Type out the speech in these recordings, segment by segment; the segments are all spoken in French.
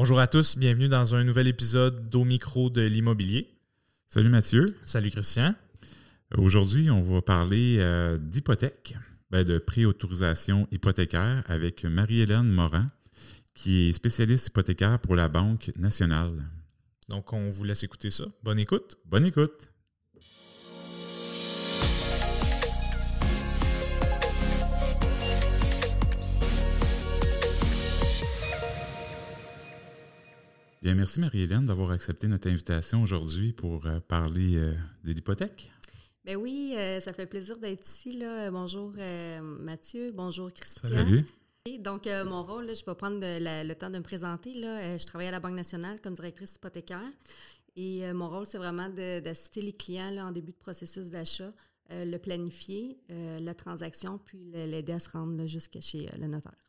Bonjour à tous, bienvenue dans un nouvel épisode d'Au micro de l'immobilier. Salut Mathieu. Salut Christian. Aujourd'hui, on va parler euh, d'hypothèque, ben, de préautorisation hypothécaire avec Marie-Hélène Morin, qui est spécialiste hypothécaire pour la Banque nationale. Donc, on vous laisse écouter ça. Bonne écoute. Bonne écoute. Bien, merci Marie-Hélène d'avoir accepté notre invitation aujourd'hui pour euh, parler euh, de l'hypothèque. Ben oui, euh, ça fait plaisir d'être ici. Là. Bonjour Mathieu, bonjour Christian. Salut. donc, mon rôle, je vais prendre le temps de me présenter. Là. je travaille à la Banque nationale comme directrice hypothécaire. Et mon rôle, c'est vraiment d'assister les clients là, en début de processus d'achat, le planifier, la transaction, puis l'aider à se rendre jusqu'à chez le notaire.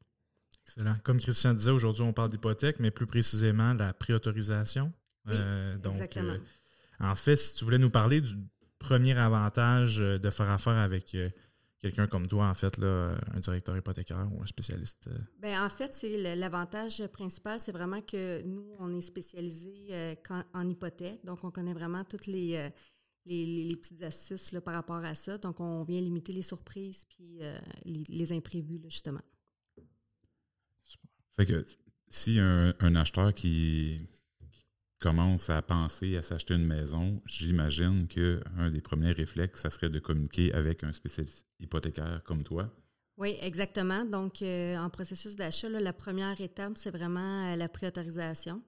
Excellent. Comme Christian disait, aujourd'hui, on parle d'hypothèque, mais plus précisément la préautorisation. Oui, euh, donc, exactement. Euh, en fait, si tu voulais nous parler du premier avantage euh, de faire affaire avec quelqu'un comme toi, en fait, là, un directeur hypothécaire ou un spécialiste? Bien, en fait, c'est l'avantage principal, c'est vraiment que nous, on est spécialisé en hypothèque, donc on connaît vraiment toutes les, les, petites astuces par rapport à ça. Donc, on vient limiter les surprises puis les, imprévus, justement. Fait que si un, acheteur qui, commence à penser à s'acheter une maison, j'imagine qu'un des premiers réflexes, ça serait de communiquer avec un spécialiste hypothécaire comme toi. Oui, exactement. Donc, euh, en processus d'achat, la première étape, c'est vraiment euh, la préautorisation.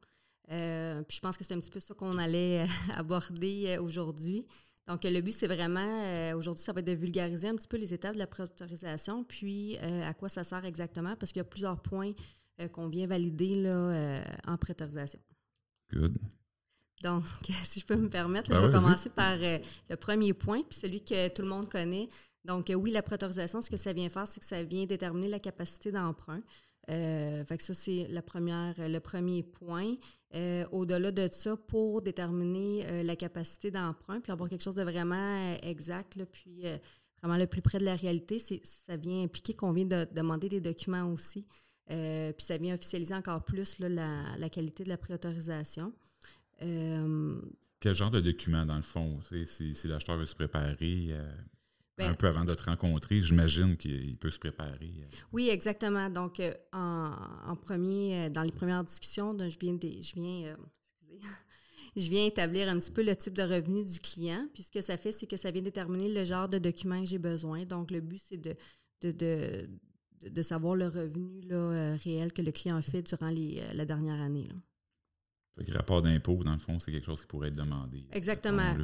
Euh, puis je pense que c'est un petit peu ça qu'on allait aborder aujourd'hui. Donc, le but, c'est vraiment, aujourd'hui, ça va être de vulgariser un petit peu les étapes de la préautorisation, puis à quoi ça sert exactement, parce qu'il y a plusieurs points euh, qu'on vient valider là, euh, en prétorisation. Good. Donc, si je peux me permettre, ben je vais commencer par euh, le premier point, puis celui que tout le monde connaît. Donc, oui, la prétorisation, ce que ça vient faire, c'est que ça vient déterminer la capacité d'emprunt. fait que ça, c'est la première, le premier point. Au-delà de ça, pour déterminer la capacité d'emprunt, puis avoir quelque chose de vraiment exact, puis vraiment le plus près de la réalité, ça vient impliquer qu'on vient de demander des documents aussi. Euh, puis ça vient officialiser encore plus la, qualité de la préautorisation. Euh, Quel genre de document, dans le fond? Si, si l'acheteur veut se préparer euh, ben un peu avant de te rencontrer, j'imagine qu'il peut se préparer. Oui, exactement. Donc, en, premier, dans les premières discussions, je viens, je viens je viens établir un petit peu le type de revenu du client. Puis ce que ça fait, c'est que ça vient déterminer le genre de document que j'ai besoin. Donc, le but, c'est de, de, de, savoir le revenu là, euh, réel que le client a fait durant les, euh, la dernière année. Là. le rapport d'impôt, dans le fond, c'est quelque chose qui pourrait être demandé. Exactement.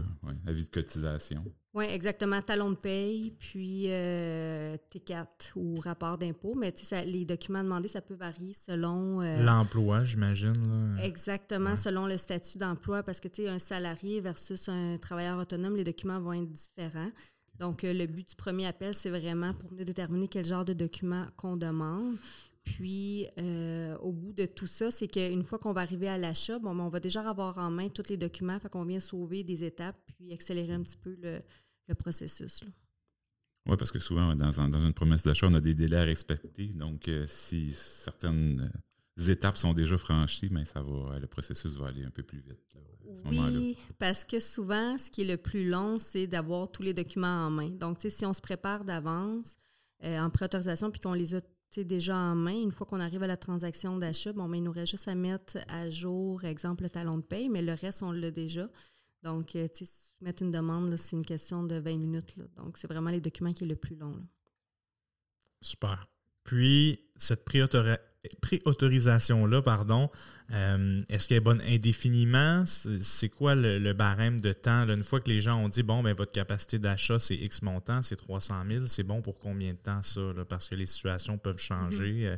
avis de cotisation. Oui, exactement. Talon de paye, puis euh, T4 ou rapport d'impôt. Mais ça, les documents demandés, ça peut varier selon. L'emploi, j'imagine. Exactement, selon le statut d'emploi. Parce que, tu sais, un salarié versus un travailleur autonome, les documents vont être différents. Donc, euh, le but du premier appel, c'est vraiment pour nous déterminer quel genre de document qu'on demande. Puis, euh, au bout de tout ça, c'est qu'une fois qu'on va arriver à l'achat, bon, ben, on va déjà avoir en main tous les documents, fait qu'on vient sauver des étapes, puis accélérer un petit peu le, processus. Oui, parce que souvent, dans, une promesse d'achat, on a des délais à respecter. Donc, euh, si certaines étapes sont déjà franchies, mais ça va, le processus va aller un peu plus vite. oui, parce que souvent, ce qui est le plus long, c'est d'avoir tous les documents en main. Donc, si on se prépare d'avance euh, en préautorisation puis qu'on les a déjà en main, une fois qu'on arrive à la transaction d'achat, bon, mais ben, il nous reste juste à mettre à jour, exemple, le talon de paye, mais le reste, on l'a déjà. Donc, euh, tu sais, mettre une demande, c'est une question de 20 minutes. Donc, c'est vraiment les documents qui est le plus long. Super. Puis, cette préautorisation-là, pardon, euh, est-ce qu'elle est bonne indéfiniment? C'est quoi le, barème de temps? une fois que les gens ont dit, bon, ben votre capacité d'achat, c'est X montant, c'est 300 000, c'est bon pour combien de temps ça? parce que les situations peuvent changer. Mm-hmm. Euh,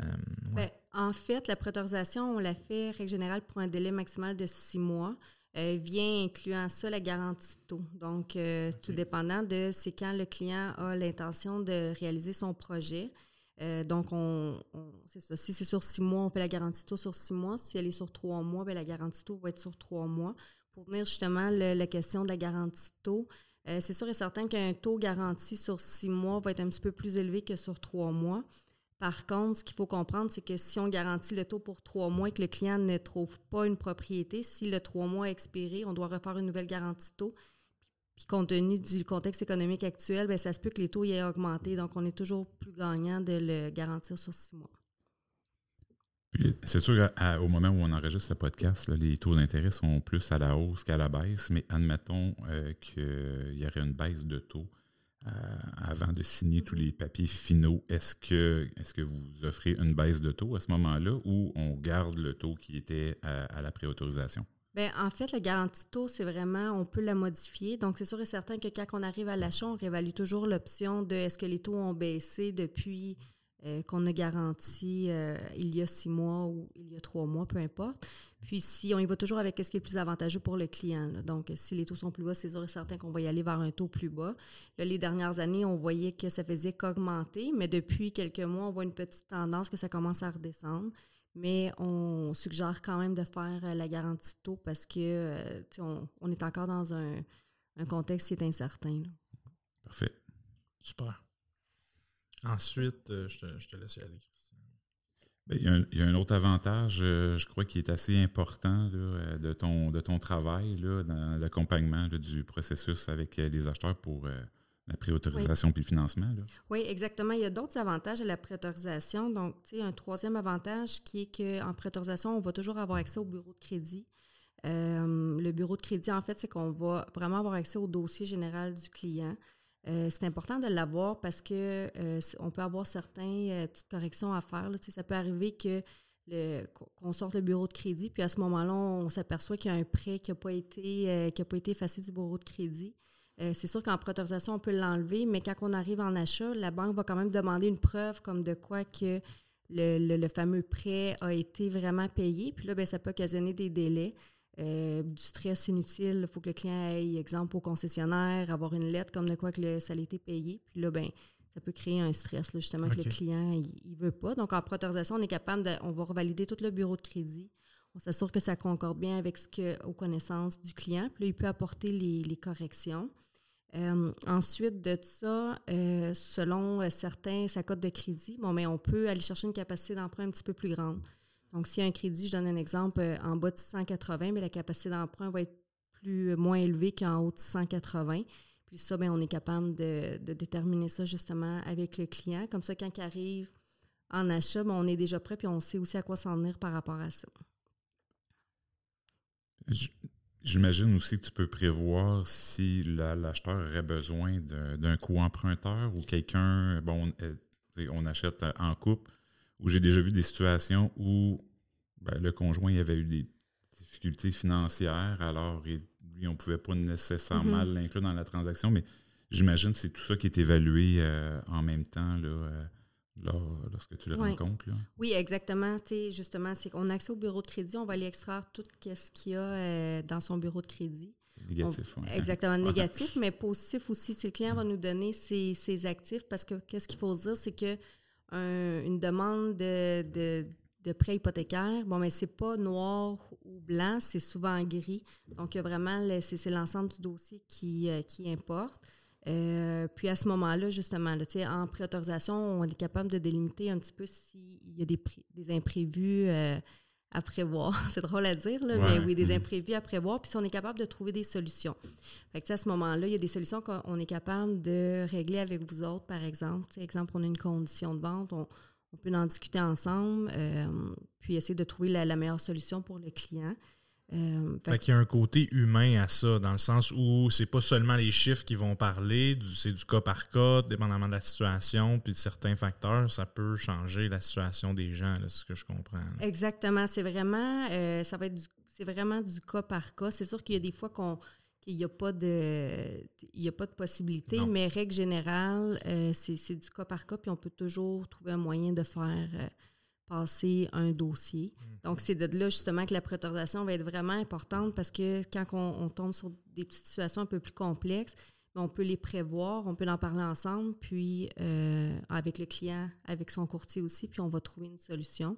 euh, ben, en fait, la préautorisation, on l'a fait, règle générale, pour un délai maximal de six mois. vient incluant ça la garantie de taux. Donc, tout dépendant de c'est quand le client a l'intention de réaliser son projet. Euh, donc, on, c'est ça. Si c'est sur six mois, on fait la garantie taux sur six mois. Si elle est sur trois mois, bien, la garantie taux va être sur trois mois. Pour venir justement la question de la garantie taux, euh, c'est sûr et certain qu'un taux garanti sur six mois va être un petit peu plus élevé que sur trois mois Par contre, ce qu'il faut comprendre, c'est que si on garantit le taux pour trois mois et que le client ne trouve pas une propriété, si le trois mois est expiré, on doit refaire une nouvelle garantie taux. Puis compte tenu du contexte économique actuel, bien, ça se peut que les taux y aient augmenté. Donc, on est toujours plus gagnant de le garantir sur six mois. C'est sûr qu'au moment où on enregistre ce podcast, les taux d'intérêt sont plus à la hausse qu'à la baisse, mais admettons euh, qu'il y aurait une baisse de taux euh, avant de signer tous les papiers finaux. Est-ce que, est que vous offrez une baisse de taux à ce moment-là ou on garde le taux qui était à, la préautorisation? Bien, en fait, la garantie taux, c'est vraiment, on peut la modifier. Donc, c'est sûr et certain que quand on arrive à l'achat, on réévalue toujours l'option de est-ce que les taux ont baissé depuis euh, qu'on a garanti euh, il y a six mois ou il y a trois mois, peu importe. Puis si on y va toujours avec ce qui est le plus avantageux pour le client. Donc, si les taux sont plus bas, c'est sûr et certain qu'on va y aller vers un taux plus bas. Là, les dernières années, on voyait que ça faisait qu'augmenter, mais depuis quelques mois, on voit une petite tendance que ça commence à redescendre. Mais on suggère quand même de faire euh, la garantie de taux parce que on, est encore dans un, contexte qui est incertain. Parfait. Super. Ensuite, euh, je, te, laisse y aller, ben, il, y a un, autre avantage, euh, je crois, qui est assez important euh, de, ton, de ton travail dans l'accompagnement du processus avec les acheteurs pour la préautorisation puis le financement. Oui, exactement. Il y a d'autres avantages à la préautorisation. Donc, tu sais, un troisième avantage qui est qu'en préautorisation, on va toujours avoir accès au bureau de crédit. le bureau de crédit, en fait, c'est qu'on va vraiment avoir accès au dossier général du client. Euh, c'est important de l'avoir parce que euh, on peut avoir certaines euh, petites corrections à faire. Ça peut arriver que qu'on sorte le bureau de crédit, puis à ce moment-là, on s'aperçoit qu'il y a un prêt qui n'a pas été qui a pas été effacé du bureau de crédit. C'est sûr qu'en préautorisation, on peut l'enlever, mais quand on arrive en achat, la banque va quand même demander une preuve comme de quoi que le, fameux prêt a été vraiment payé. Puis là, ben, ça peut occasionner des délais. Euh, du stress inutile. Il faut que le client aille, exemple, au concessionnaire, avoir une lettre comme de quoi que ça a été payé. Puis là, ben, ça peut créer un stress, justement, que le client, il, veut pas. Donc, en préautorisation, on est capable de, on va revalider tout le bureau de crédit. On s'assure que ça concorde bien avec ce que, aux connaissances du client. Puis là, il peut apporter les, corrections. Euh, ensuite de ça, euh, selon certains, sa cote de crédit, bon, mais on peut aller chercher une capacité d'emprunt un petit peu plus grande. Donc, s'il y a un crédit, je donne un exemple, euh, en bas de 180, mais la capacité d'emprunt va être plus, euh, moins élevée qu'en haut de 180. Puis ça, bien, on est capable de, déterminer ça justement avec le client. Comme ça, quand il arrive en achat, bien, on est déjà prêt, puis on sait aussi à quoi s'en tenir par rapport à ça. J'imagine aussi que tu peux prévoir si l'acheteur aurait besoin d'un co-emprunteur ou quelqu'un, bon, on achète en couple, où j'ai déjà vu des situations où ben, le conjoint avait eu des difficultés financières, alors lui, on ne pouvait pas nécessairement mm-hmm. l'inclure dans la transaction, mais j'imagine que c'est tout ça qui est évalué euh, en même temps là, euh, lorsque tu le rencontres. Oui, exactement. justement, c'est qu'on a accès au bureau de crédit, on va aller extraire tout ce qu'il y a euh, dans son bureau de crédit. Négatif, Exactement, négatif, mais positif aussi. Si le client va nous donner ses, ses actifs, parce que qu'est-ce qu'il faut se dire, c'est que une demande de, prêt hypothécaire, bon, mais c'est pas noir ou blanc, c'est souvent gris. Donc, il y a vraiment, c'est l'ensemble du dossier qui, euh, qui importe. Euh, puis à ce moment-là, justement, là, en préautorisation, on est capable de délimiter un petit peu s'il y a des, des imprévus euh, à prévoir. c'est drôle à dire, là, mais oui, des mm-hmm. imprévus à prévoir. Puis si on est capable de trouver des solutions. Fait que, à ce moment-là, il y a des solutions qu'on est capable de régler avec vous autres, par exemple. Par exemple, on a une condition de vente, on, peut en discuter ensemble, euh, puis essayer de trouver la, meilleure solution pour le client. Euh, fait, qu'il y a un côté humain à ça, dans le sens où c'est pas seulement les chiffres qui vont parler, c'est du cas par cas, dépendamment de la situation, puis de certains facteurs, ça peut changer la situation des gens, c'est ce que je comprends. Exactement, c'est vraiment, euh, ça va être c'est vraiment du cas par cas. C'est sûr qu'il y a des fois qu'on qu'il n'y a pas de il y a pas de possibilité, mais règle générale, euh, c'est du cas par cas, puis on peut toujours trouver un moyen de faire passer un dossier. Mhm. Donc, c'est de là justement que la préautorisation va être vraiment importante parce que quand on, tombe sur des petites situations un peu plus complexes, ben, on peut les prévoir, on peut en parler ensemble, puis euh, avec le client, avec son courtier aussi, puis on va trouver une solution.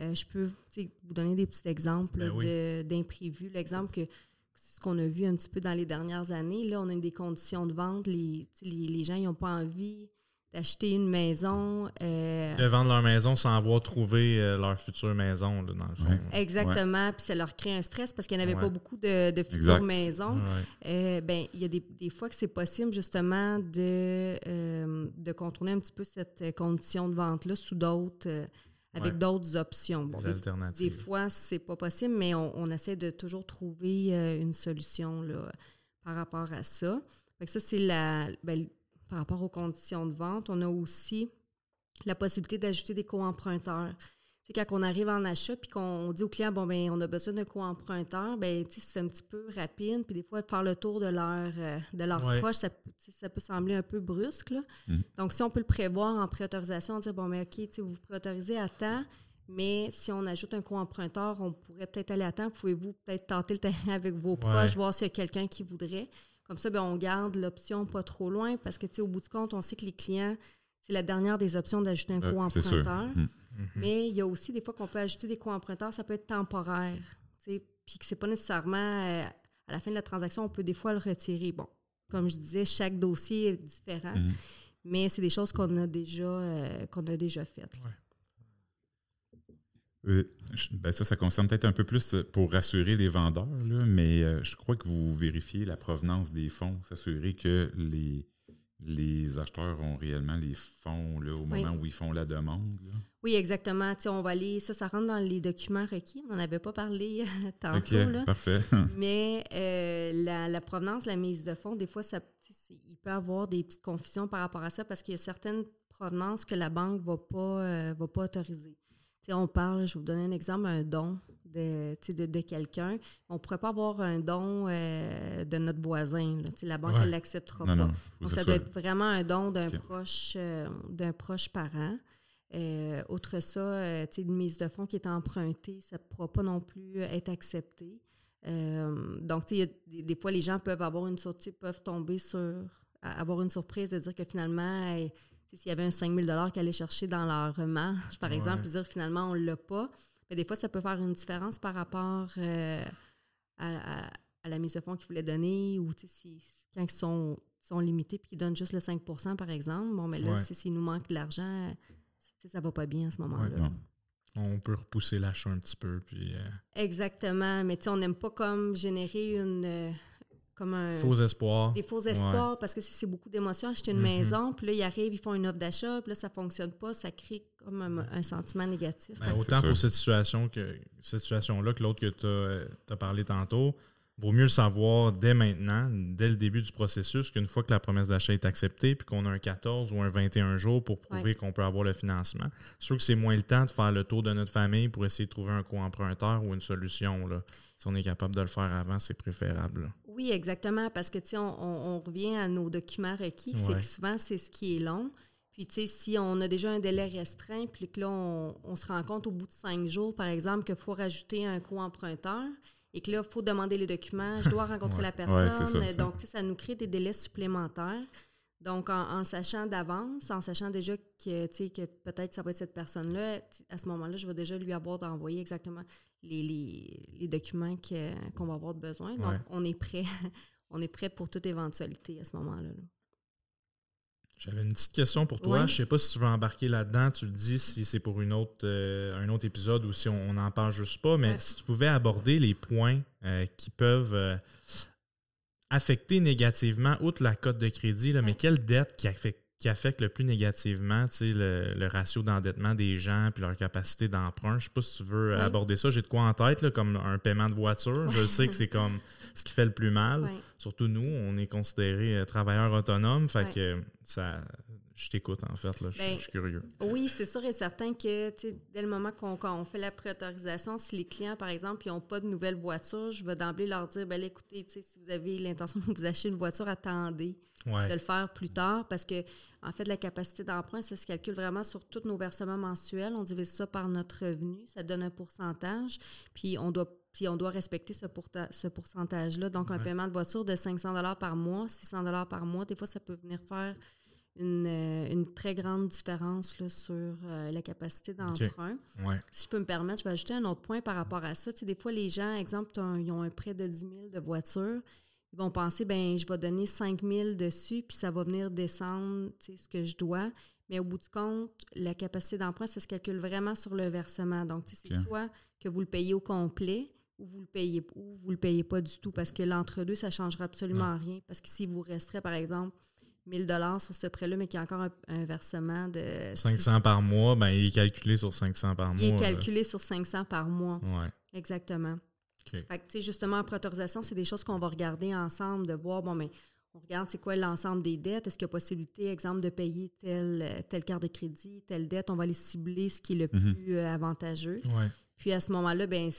Euh, je peux vous donner des petits exemples ben d'imprévus. L'exemple que ce qu'on a vu un petit peu dans les dernières années, là, on a des conditions de vente, les, les, gens n'ont pas envie d'acheter une maison. Euh, de vendre leur maison sans avoir trouvé euh, leur future maison, dans le fond. Exactement. Puis ça leur crée un stress parce qu'il n'y avait pas beaucoup de, de futures maisons. Euh, ben, il y a des, des fois que c'est possible, justement, de, de contourner un petit peu cette condition de vente-là sous d'autres. avec d'autres options. des, alternatives. Des fois, c'est pas possible, mais on, essaie de toujours trouver une solution là, par rapport à ça. Fait que ça, c'est la. Ben, par rapport aux conditions de vente, on a aussi la possibilité d'ajouter des co-emprunteurs. C'est quand on arrive en achat puis qu'on dit au client bon ben on a besoin d'un co-emprunteur, ben c'est un petit peu rapide puis des fois faire le tour de leur euh, de leur proche, ça, ça, peut sembler un peu brusque là. Mm. Donc si on peut le prévoir en préautorisation, on dit bon ben OK, vous préautorisez à temps, mais si on ajoute un co-emprunteur, on pourrait peut-être aller à temps. Pouvez-vous peut-être tenter le terrain avec vos proches, voir s'il y a quelqu'un qui voudrait? Comme ça, ben, on garde l'option pas trop loin parce que, au bout du compte, on sait que les clients, c'est la dernière des options d'ajouter un co-emprunteur. Mm. Mm-hmm. Mais il y a aussi des fois qu'on peut ajouter des co-emprunteurs, ça peut être temporaire. Puis que c'est pas nécessairement euh, à la fin de la transaction, on peut des fois le retirer. Bon, comme je disais, chaque dossier est différent. Mm-hmm. Mais c'est des choses qu'on a déjà euh, qu'on a déjà faites. Euh, ben ça, ça concerne peut-être un peu plus euh, pour rassurer les vendeurs, mais euh, je crois que vous vérifiez la provenance des fonds, s'assurer que les, les acheteurs ont réellement les fonds là, au moment où ils font la demande. Oui, exactement. on va aller, ça, ça rentre dans les documents requis. On n'en avait pas parlé tantôt. OK, parfait. mais la, la, provenance, la mise de fonds, des fois, ça, il peut y avoir des petites confusions par rapport à ça parce qu'il y a certaines provenances que la banque ne va, pas, va pas autoriser on parle, je vais vous donner un exemple, un don de, de, de quelqu'un. On ne pourrait pas avoir un don euh, de notre voisin. La banque ne l'acceptera pas. Donc, ça doit être vraiment un don d'un proche euh, d'un proche parent. Euh, autre ça, une mise de fonds qui est empruntée, ça ne pourra pas non plus être accepté. donc, y a, des, fois, les gens peuvent avoir une sortie, peuvent tomber sur avoir une surprise de dire que finalement, s'il y avait un 5 000 qu'ils allaient chercher dans leur marge, par exemple, dire finalement on ne l'a pas, mais des fois, ça peut faire une différence par rapport euh, à, la mise de fonds qu'ils voulaient donner ou si, quand ils sont, sont limités puis qu'ils donnent juste le 5% par exemple. Bon, mais là, s'il nous manque de l'argent, ça va pas bien à ce moment-là. on peut repousser l'achat un petit peu. Puis, euh, Exactement. Mais on n'aime pas comme générer une euh, comme un, faux espoirs. Des faux espoirs parce que c'est beaucoup d'émotions. Acheter une mm-hmm. maison, puis là, ils arrivent, ils font une offre d'achat, puis là, ça ne fonctionne pas, ça crée comme un, sentiment négatif. Ben, autant pour cette situation que cette situation-là que l'autre que tu as, euh, parlé tantôt, vaut mieux le savoir dès maintenant, dès le début du processus, qu'une fois que la promesse d'achat est acceptée, puis qu'on a un 14 ou un 21 jours pour prouver qu'on peut avoir le financement. C'est sûr que c'est moins le temps de faire le tour de notre famille pour essayer de trouver un co-emprunteur ou une solution. Là. Si on est capable de le faire avant, c'est préférable. Oui, exactement, parce que, tu on, on, revient à nos documents requis, c'est que souvent, c'est ce qui est long. Puis, tu sais, si on a déjà un délai restreint, puis que là, on, se rend compte au bout de cinq jours, par exemple, qu'il faut rajouter un co-emprunteur et que là, il faut demander les documents, je dois rencontrer la personne. donc, tu sais, ça nous crée des délais supplémentaires. Donc, en, sachant d'avance, en sachant déjà que, que peut-être ça va être cette personne-là, à ce moment-là, je vais déjà lui avoir envoyé exactement les, les, documents qu'on va avoir besoin. Donc, on est prêt. on est prêt pour toute éventualité à ce moment-là. J'avais une petite question pour toi. Je Je sais pas si tu veux embarquer là-dedans. Tu le dis si c'est pour une autre, euh, un autre épisode ou si on n'en parle juste pas. Mais si tu pouvais aborder les points euh, qui peuvent euh, affecter négativement, outre la cote de crédit, là, mais quelle dette qui affecte qui affecte le plus négativement le, le ratio d'endettement des gens puis leur capacité d'emprunt. Je sais pas si tu veux aborder ça. J'ai de quoi en tête, là, comme un paiement de voiture. Je sais que c'est comme ce qui fait le plus mal. Surtout nous, on est considérés euh, travailleurs autonomes. Fait que ça, je t'écoute, en fait. Là. Je, suis ben, curieux. Oui, c'est sûr et certain que dès le moment qu'on fait la préautorisation, si les clients, par exemple, n'ont pas de nouvelle voiture, je vais d'emblée leur dire ben, écoutez, si vous avez l'intention de vous acheter une voiture, attendez de le faire plus tard parce que, en fait, la capacité d'emprunt, ça se calcule vraiment sur tous nos versements mensuels. On divise ça par notre revenu, ça donne un pourcentage, puis on doit puis on doit respecter ce, ce pourcentage-là. Donc, un paiement de voiture de 500 par mois, 600 par mois, des fois, ça peut venir faire euh, une, très grande différence là, sur euh, la capacité d'emprunt. Si je peux me permettre, je vais ajouter un autre point par rapport à ça. Tu sais, des fois, les gens, exemple, ils ont un prêt de 10 000 de voiture, ils vont penser, ben je vais donner 5 000 dessus, puis ça va venir descendre ce que je dois. Mais au bout du compte, la capacité d'emprunt, ça se calcule vraiment sur le versement. Donc, c'est soit que vous le payez au complet ou vous le payez ou vous le payez pas du tout parce que l'entre-deux, ça ne changera absolument rien. Parce que si vous resterez, par exemple, 1000 dollars sur ce prêt-là, mais qu'il y a encore un, versement de... 500 par mois, ben, il est calculé sur 500 par mois. Il est calculé sur 500 par mois. Oui. Exactement. Fait que, justement, en préautorisation, c'est des choses qu'on va regarder ensemble, de voir, bon, mais on regarde c'est quoi l'ensemble des dettes? Est-ce qu'il y a possibilité, exemple, de payer telle, telle carte de crédit, telle dette? On va aller cibler ce qui est le mhm. plus euh, avantageux. Ouais. Puis à ce moment-là, ben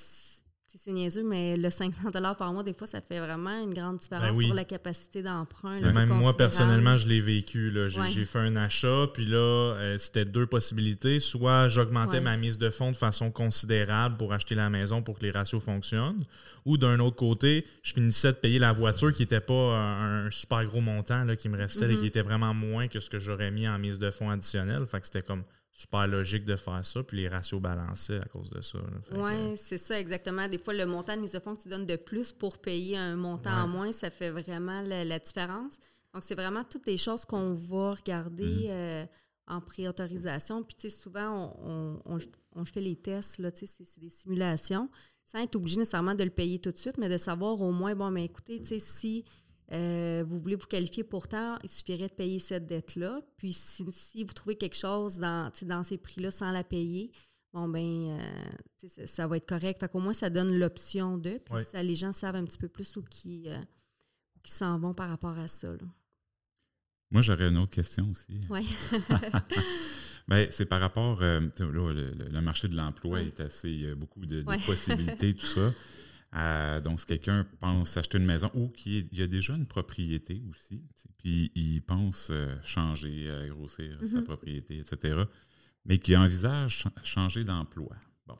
c'est niaiseux, mais le 500 par mois, des fois, ça fait vraiment une grande différence ben sur la capacité d'emprunt. Même moi, personnellement, je l'ai vécu. J'ai fait un achat, puis là, euh, c'était deux possibilités. Soit j'augmentais ma mise de fonds de façon considérable pour acheter la maison pour que les ratios fonctionnent, ou d'un autre côté, je finissais de payer la voiture qui n'était pas un, super gros montant là, qui me restait, et qui mm-hmm. était vraiment moins que ce que j'aurais mis en mise de fonds additionnelle. Fait que c'était comme super logique de faire ça, puis les ratios balançaient à cause de ça. Oui, c'est ça, exactement. Des fois, le montant de mise de fonds que tu donnes de plus pour payer un montant en moins, ça fait vraiment la, différence. Donc, c'est vraiment toutes les choses qu'on va regarder mm-hmm. euh, en préautorisation. Puis, tu sais, souvent, on, fait les tests, là, tu sais, c'est des simulations, sans être obligé nécessairement de le payer tout de suite, mais de savoir au moins, bon, mais écoutez, tu sais, si euh, vous voulez vous qualifier pourtant, il suffirait de payer cette dette-là. Puis si, vous trouvez quelque chose dans, dans ces prix-là sans la payer, bon ben euh, ça, va être correct. Fait qu'au moins, ça donne l'option de. Puis ça, les gens savent un petit peu plus où qui, euh, qui s'en vont par rapport à ça. Moi, j'aurais une autre question aussi. Oui. Ben, c'est par rapport. le, marché de l'emploi est assez. beaucoup de, possibilités, tout ça. Euh, donc, si quelqu'un pense acheter une maison ou qui y a déjà une propriété aussi, puis il pense euh, changer, euh, grossir sa mm-hmm. propriété, etc., mais qui envisage changer d'emploi. Bon,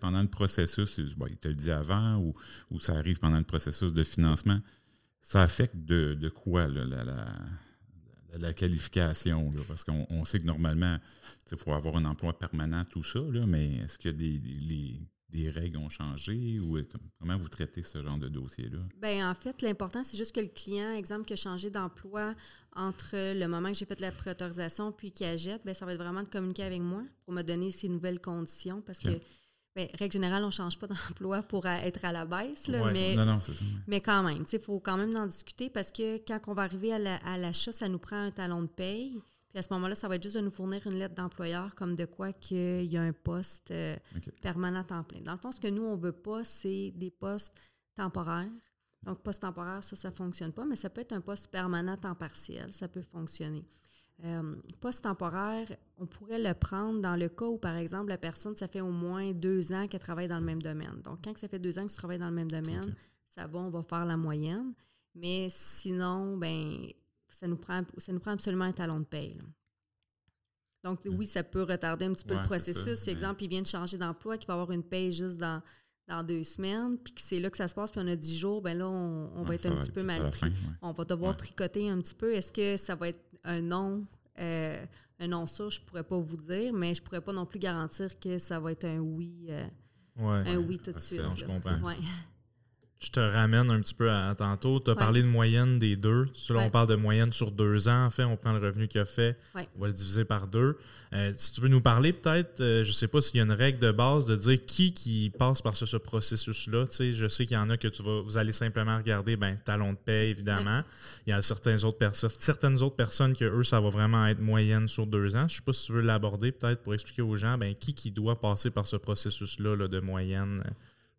pendant le processus, il te le dit avant ou, ou, ça arrive pendant le processus de financement, ça affecte de, quoi la, qualification? parce qu'on sait que normalement, il faut avoir un emploi permanent, tout ça, là, mais est-ce qu'il y a des, des règles ont changé ou euh, comment vous traitez ce genre de dossier-là? Bien, en fait, l'important, c'est juste que le client, exemple, qui a changé d'emploi entre le moment que j'ai fait la préautorisation puis qu'il achète, bien, ça va être vraiment de communiquer avec moi pour me donner ces nouvelles conditions parce que, bien, règle générale, on ne change pas d'emploi pour être à la baisse, mais, non, non, ça, mais quand même, il faut quand même en discuter parce que quand on va arriver à l'achat, ça nous prend un talon de paye. Puis à ce moment-là, ça va être juste de nous fournir une lettre d'employeur comme de quoi qu'il y a un poste euh, permanent en plein. Dans le fond, ce que nous, on ne veut pas, c'est des postes temporaires. Donc, poste temporaire, ça, ça ne fonctionne pas, mais ça peut être un poste permanent temps partiel, ça peut fonctionner. Euh, poste temporaire, on pourrait le prendre dans le cas où, par exemple, la personne, ça fait au moins deux ans qu'elle travaille dans le même domaine. Donc, quand ça fait deux ans que tu travailles dans le même domaine, ça va, on va faire la moyenne. Mais sinon, ben ça nous prend, ça nous prend absolument un talon de paye. Donc, mm. oui, ça peut retarder un petit peu le processus. Si, exemple, il vient de changer d'emploi, qu'il va avoir une paye juste dans, dans deux semaines, puis que c'est là que ça se passe, puis on a dix jours, ben là, on, va être un petit peu mal pris. On va devoir tricoter un petit peu. Est-ce que ça va être un non, euh, un non sûr, je pourrais pas vous dire, mais je pourrais pas non plus garantir que ça va être un oui, euh, un oui tout de suite. Je comprends. Je te ramène un petit peu à, tantôt. Tu as parlé de moyenne des deux. Là, on parle de moyenne sur deux ans. En fait, on prend le revenu qu'il a fait, on va le diviser par deux. Euh, si tu veux nous parler, peut-être, euh, je ne sais pas s'il y a une règle de base de dire qui qui passe par ce, processus-là. Je sais qu'il y en a que tu vas, vous allez simplement regarder, ben, talon de paie, évidemment. Il y a certaines autres, personnes, certaines autres personnes que eux, ça va vraiment être moyenne sur deux ans. Je ne sais pas si tu veux l'aborder, peut-être, pour expliquer aux gens, ben, qui qui doit passer par ce processus-là là, de moyenne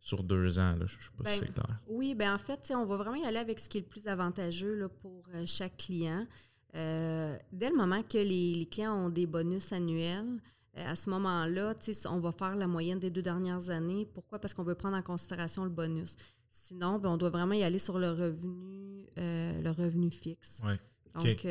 sur deux ans. Là. Je ne sais pas si ben, c'est clair. Oui, bien en fait, on va vraiment y aller avec ce qui est le plus avantageux là, pour euh, chaque client. Euh, dès le moment que les, clients ont des bonus annuels, euh, à ce moment-là, on va faire la moyenne des deux dernières années. Pourquoi? Parce qu'on veut prendre en considération le bonus. Sinon, ben, on doit vraiment y aller sur le revenu, le revenu fixe. Oui. Donc,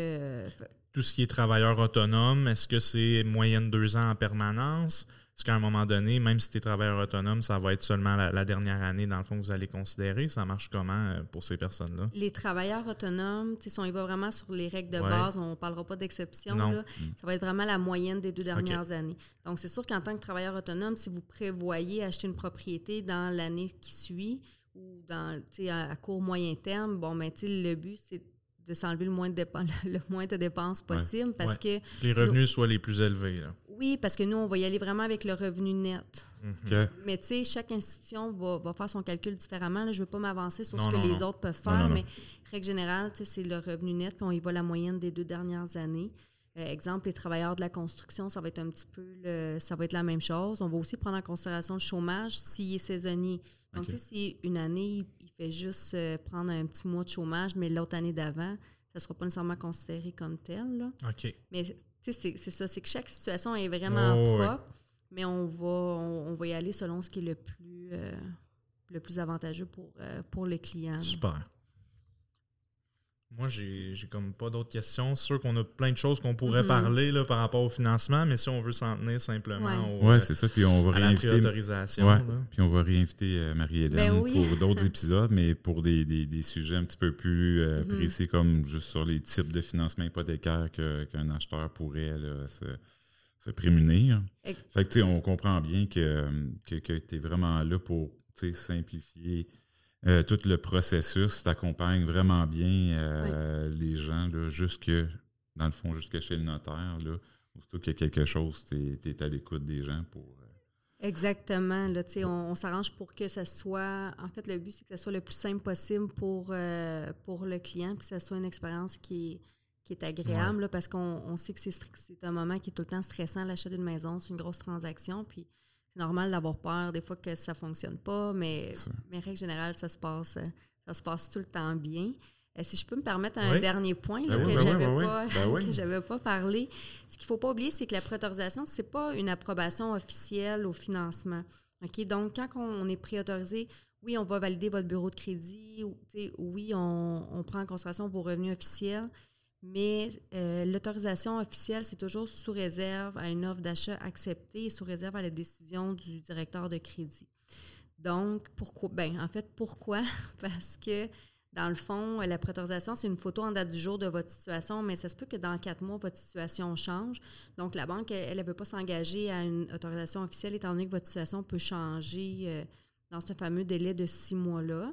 tout ce qui est travailleur autonome, est-ce que c'est moyenne deux ans en permanence? Est-ce qu'à un moment donné, même si tu es travailleur autonome, ça va être seulement la, dernière année, dans le fond, que vous allez considérer? Ça marche comment euh, pour ces personnes-là? Les travailleurs autonomes, si on y va vraiment sur les règles de base, on ne parlera pas d'exception. Mm. Ça va être vraiment la moyenne des deux dernières années. Donc, c'est sûr qu'en tant que travailleur autonome, si vous prévoyez acheter une propriété dans l'année qui suit, ou dans, à, à court moyen terme, bon, ben, le but, c'est de s'enlever le moins de, le moins de dépenses possible parce que... Les revenus soient les plus élevés. Là. Oui, parce que nous, on va y aller vraiment avec le revenu net. Mhm. Mais tu sais, chaque institution va, faire son calcul différemment. je ne veux pas m'avancer sur ce que les autres peuvent faire, mais règle générale, c'est le revenu net, puis on y va la moyenne des deux dernières années. Euh, exemple, les travailleurs de la construction, ça va être un petit peu ça va être la même chose. On va aussi prendre en considération le chômage s'il est saisonnier. Donc, tu sais, si une année, il fait juste euh, prendre un petit mois de chômage, mais l'autre année d'avant, ça ne sera pas nécessairement considéré comme tel. Là. OK. Mais c'est ça, c'est que chaque situation est vraiment oh, propre, mais on va, on, va y aller selon ce qui est le plus, euh, le plus avantageux pour, pour les clients. Super. Moi, j'ai comme pas d'autres questions. C'est sûr qu'on a plein de choses qu'on pourrait mm-hmm. parler là, par rapport au financement, mais si on veut s'en tenir simplement au, ouais, c'est ça. Puis on va réinviter. Ouais. Puis on va réinviter euh, Marie-Hélène ben pour d'autres épisodes, mais pour des, des, des, sujets un petit peu plus euh, mm-hmm. précis, comme juste sur les types de financement hypothécaire qu'un acheteur pourrait se, se, prémunir. Fait que, on comprend bien que, que, que tu es vraiment là pour simplifier euh, tout le processus t'accompagne vraiment bien euh, les gens, là, jusque, dans le fond, jusque chez le notaire. Là, surtout qu'il y a quelque chose, tu es, à l'écoute des gens pour. Euh, Exactement. Là, on, on s'arrange pour que ça soit. En fait, le but, c'est que ça soit le plus simple possible pour, pour le client, puis que ça soit une expérience qui est, qui est agréable, parce qu'on sait que c'est un moment qui est tout le temps stressant, l'achat d'une maison, c'est une grosse transaction. Puis c'est normal d'avoir peur des fois que ça fonctionne pas, mais, mais règle générale, ça se passe, ça se passe tout le temps bien. Euh, si je peux me permettre un dernier point ben que je n'avais ben pas, parlé, ce qu'il ne faut pas oublier, c'est que la préautorisation, ce n'est pas une approbation officielle au financement. Ok, Donc, quand on est préautorisé, oui, on va valider votre bureau de crédit, oui, on, on prend en considération vos revenus officiels, mais euh, l'autorisation officielle, c'est toujours sous réserve à une offre d'achat acceptée et sous réserve à la décision du directeur de crédit. Donc, pourquoi? Ben, en fait, pourquoi? Parce que, dans le fond, la préautorisation, c'est une photo en date du jour de votre situation, mais ça se peut que dans quatre mois, votre situation change. Donc, la banque, elle ne peut pas s'engager à une autorisation officielle étant donné que votre situation peut changer euh, dans ce fameux délai de six mois-là.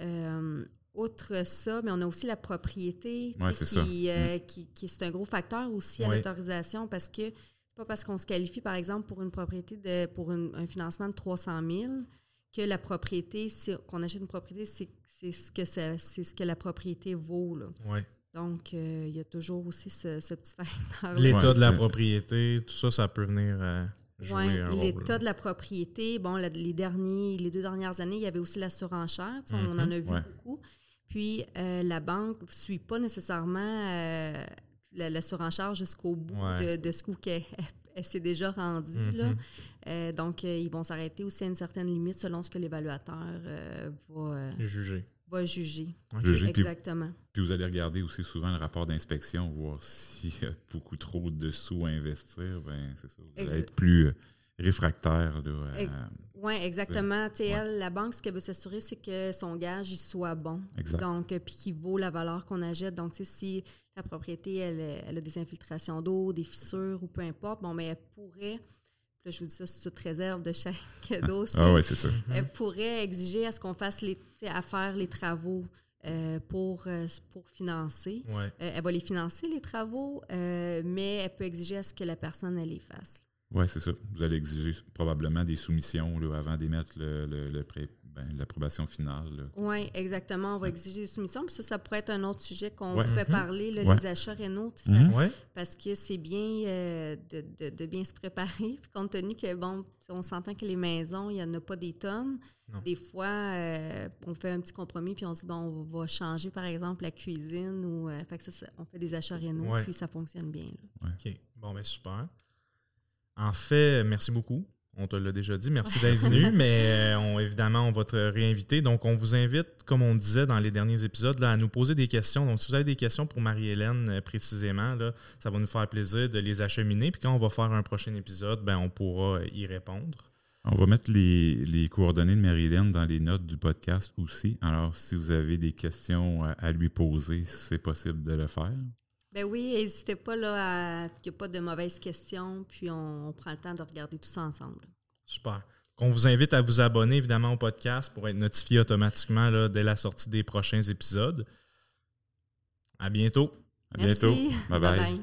Euh, outre ça, mais on a aussi la propriété qui, euh, mm. qui, qui, c'est un gros facteur aussi à l'autorisation parce que c'est pas parce qu'on se qualifie, par exemple, pour une propriété de pour un financement de 300 000 que la propriété, qu'on achète une propriété, c'est ce que c'est ce que la propriété vaut. Là. Donc, euh, il y a toujours aussi ce, petit facteur. L'état de la propriété, tout ça, ça peut venir. Euh, oui, l'état de la propriété. Bon, les derniers, les deux dernières années, il y avait aussi la surenchère. On en a vu beaucoup. Puis euh, la banque ne suit pas nécessairement euh, la, surenchère jusqu'au bout de, ce qu'elle elle, s'est déjà rendue. Mm-hmm. Euh, donc, ils vont s'arrêter aussi à une certaine limite selon ce que l'évaluateur va juger. Va juger. Exactement. Puis, vous allez regarder aussi souvent le rapport d'inspection, voir s'il y a beaucoup trop de sous à investir. Ben, c'est ça. Vous allez être plus réfractaire. Oui, exactement. la banque, ce qu'elle veut s'assurer, c'est que son gage il soit bon. Donc, euh, puis qu'il vaut la valeur qu'on achète. Donc, si la propriété, elle, a des infiltrations d'eau, des fissures ou peu importe, bon, mais elle pourrait, là, je vous dis ça sous toute réserve de chaque dossier. ah oui, c'est sûr. Elle pourrait exiger à ce qu'on fasse les, à faire les travaux. Euh, pour, euh, pour financer. elle va les financer, les travaux, mais elle peut exiger à ce que la personne elle les fasse. Oui, c'est ça. Vous allez exiger probablement des soumissions là, avant d'émettre le, le, ben, l'approbation finale. Oui, exactement. On va exiger des soumissions. Puis ça, ça pourrait être un autre sujet qu'on ouais. pourrait mm-hmm. parler, les achats rénaux, mm-hmm. parce que c'est bien euh, de, de, bien se préparer. Puis compte tenu que, bon, on s'entend que les maisons, il n'y en a pas des tonnes. Des fois, euh, on fait un petit compromis, puis on se dit, bon, on va changer, par exemple, la cuisine. ou euh, fait que ça, on fait des achats rénaux, puis ça fonctionne bien. OK. Bon, mais ben, super. En fait, merci beaucoup. On te l'a déjà dit. Merci d'être venu, mais euh, on, évidemment, on va te réinviter. Donc, on vous invite, comme on disait dans les derniers épisodes, à nous poser des questions. Donc, si vous avez des questions pour Marie-Hélène euh, précisément, là, ça va nous faire plaisir de les acheminer. Puis quand on va faire un prochain épisode, ben, on pourra y répondre. On va mettre les, les coordonnées de Marie-Hélène dans les notes du podcast aussi. Alors, si vous avez des questions à lui poser, c'est possible de le faire. Ben oui, n'hésitez pas là à qu'il n'y ait pas de mauvaises questions, puis on, prend le temps de regarder tout ça ensemble. Super. Qu'on vous invite à vous abonner évidemment au podcast pour être notifié automatiquement là, dès la sortie des prochains épisodes. À bientôt. Merci. bientôt. bye. bye. bye, bye.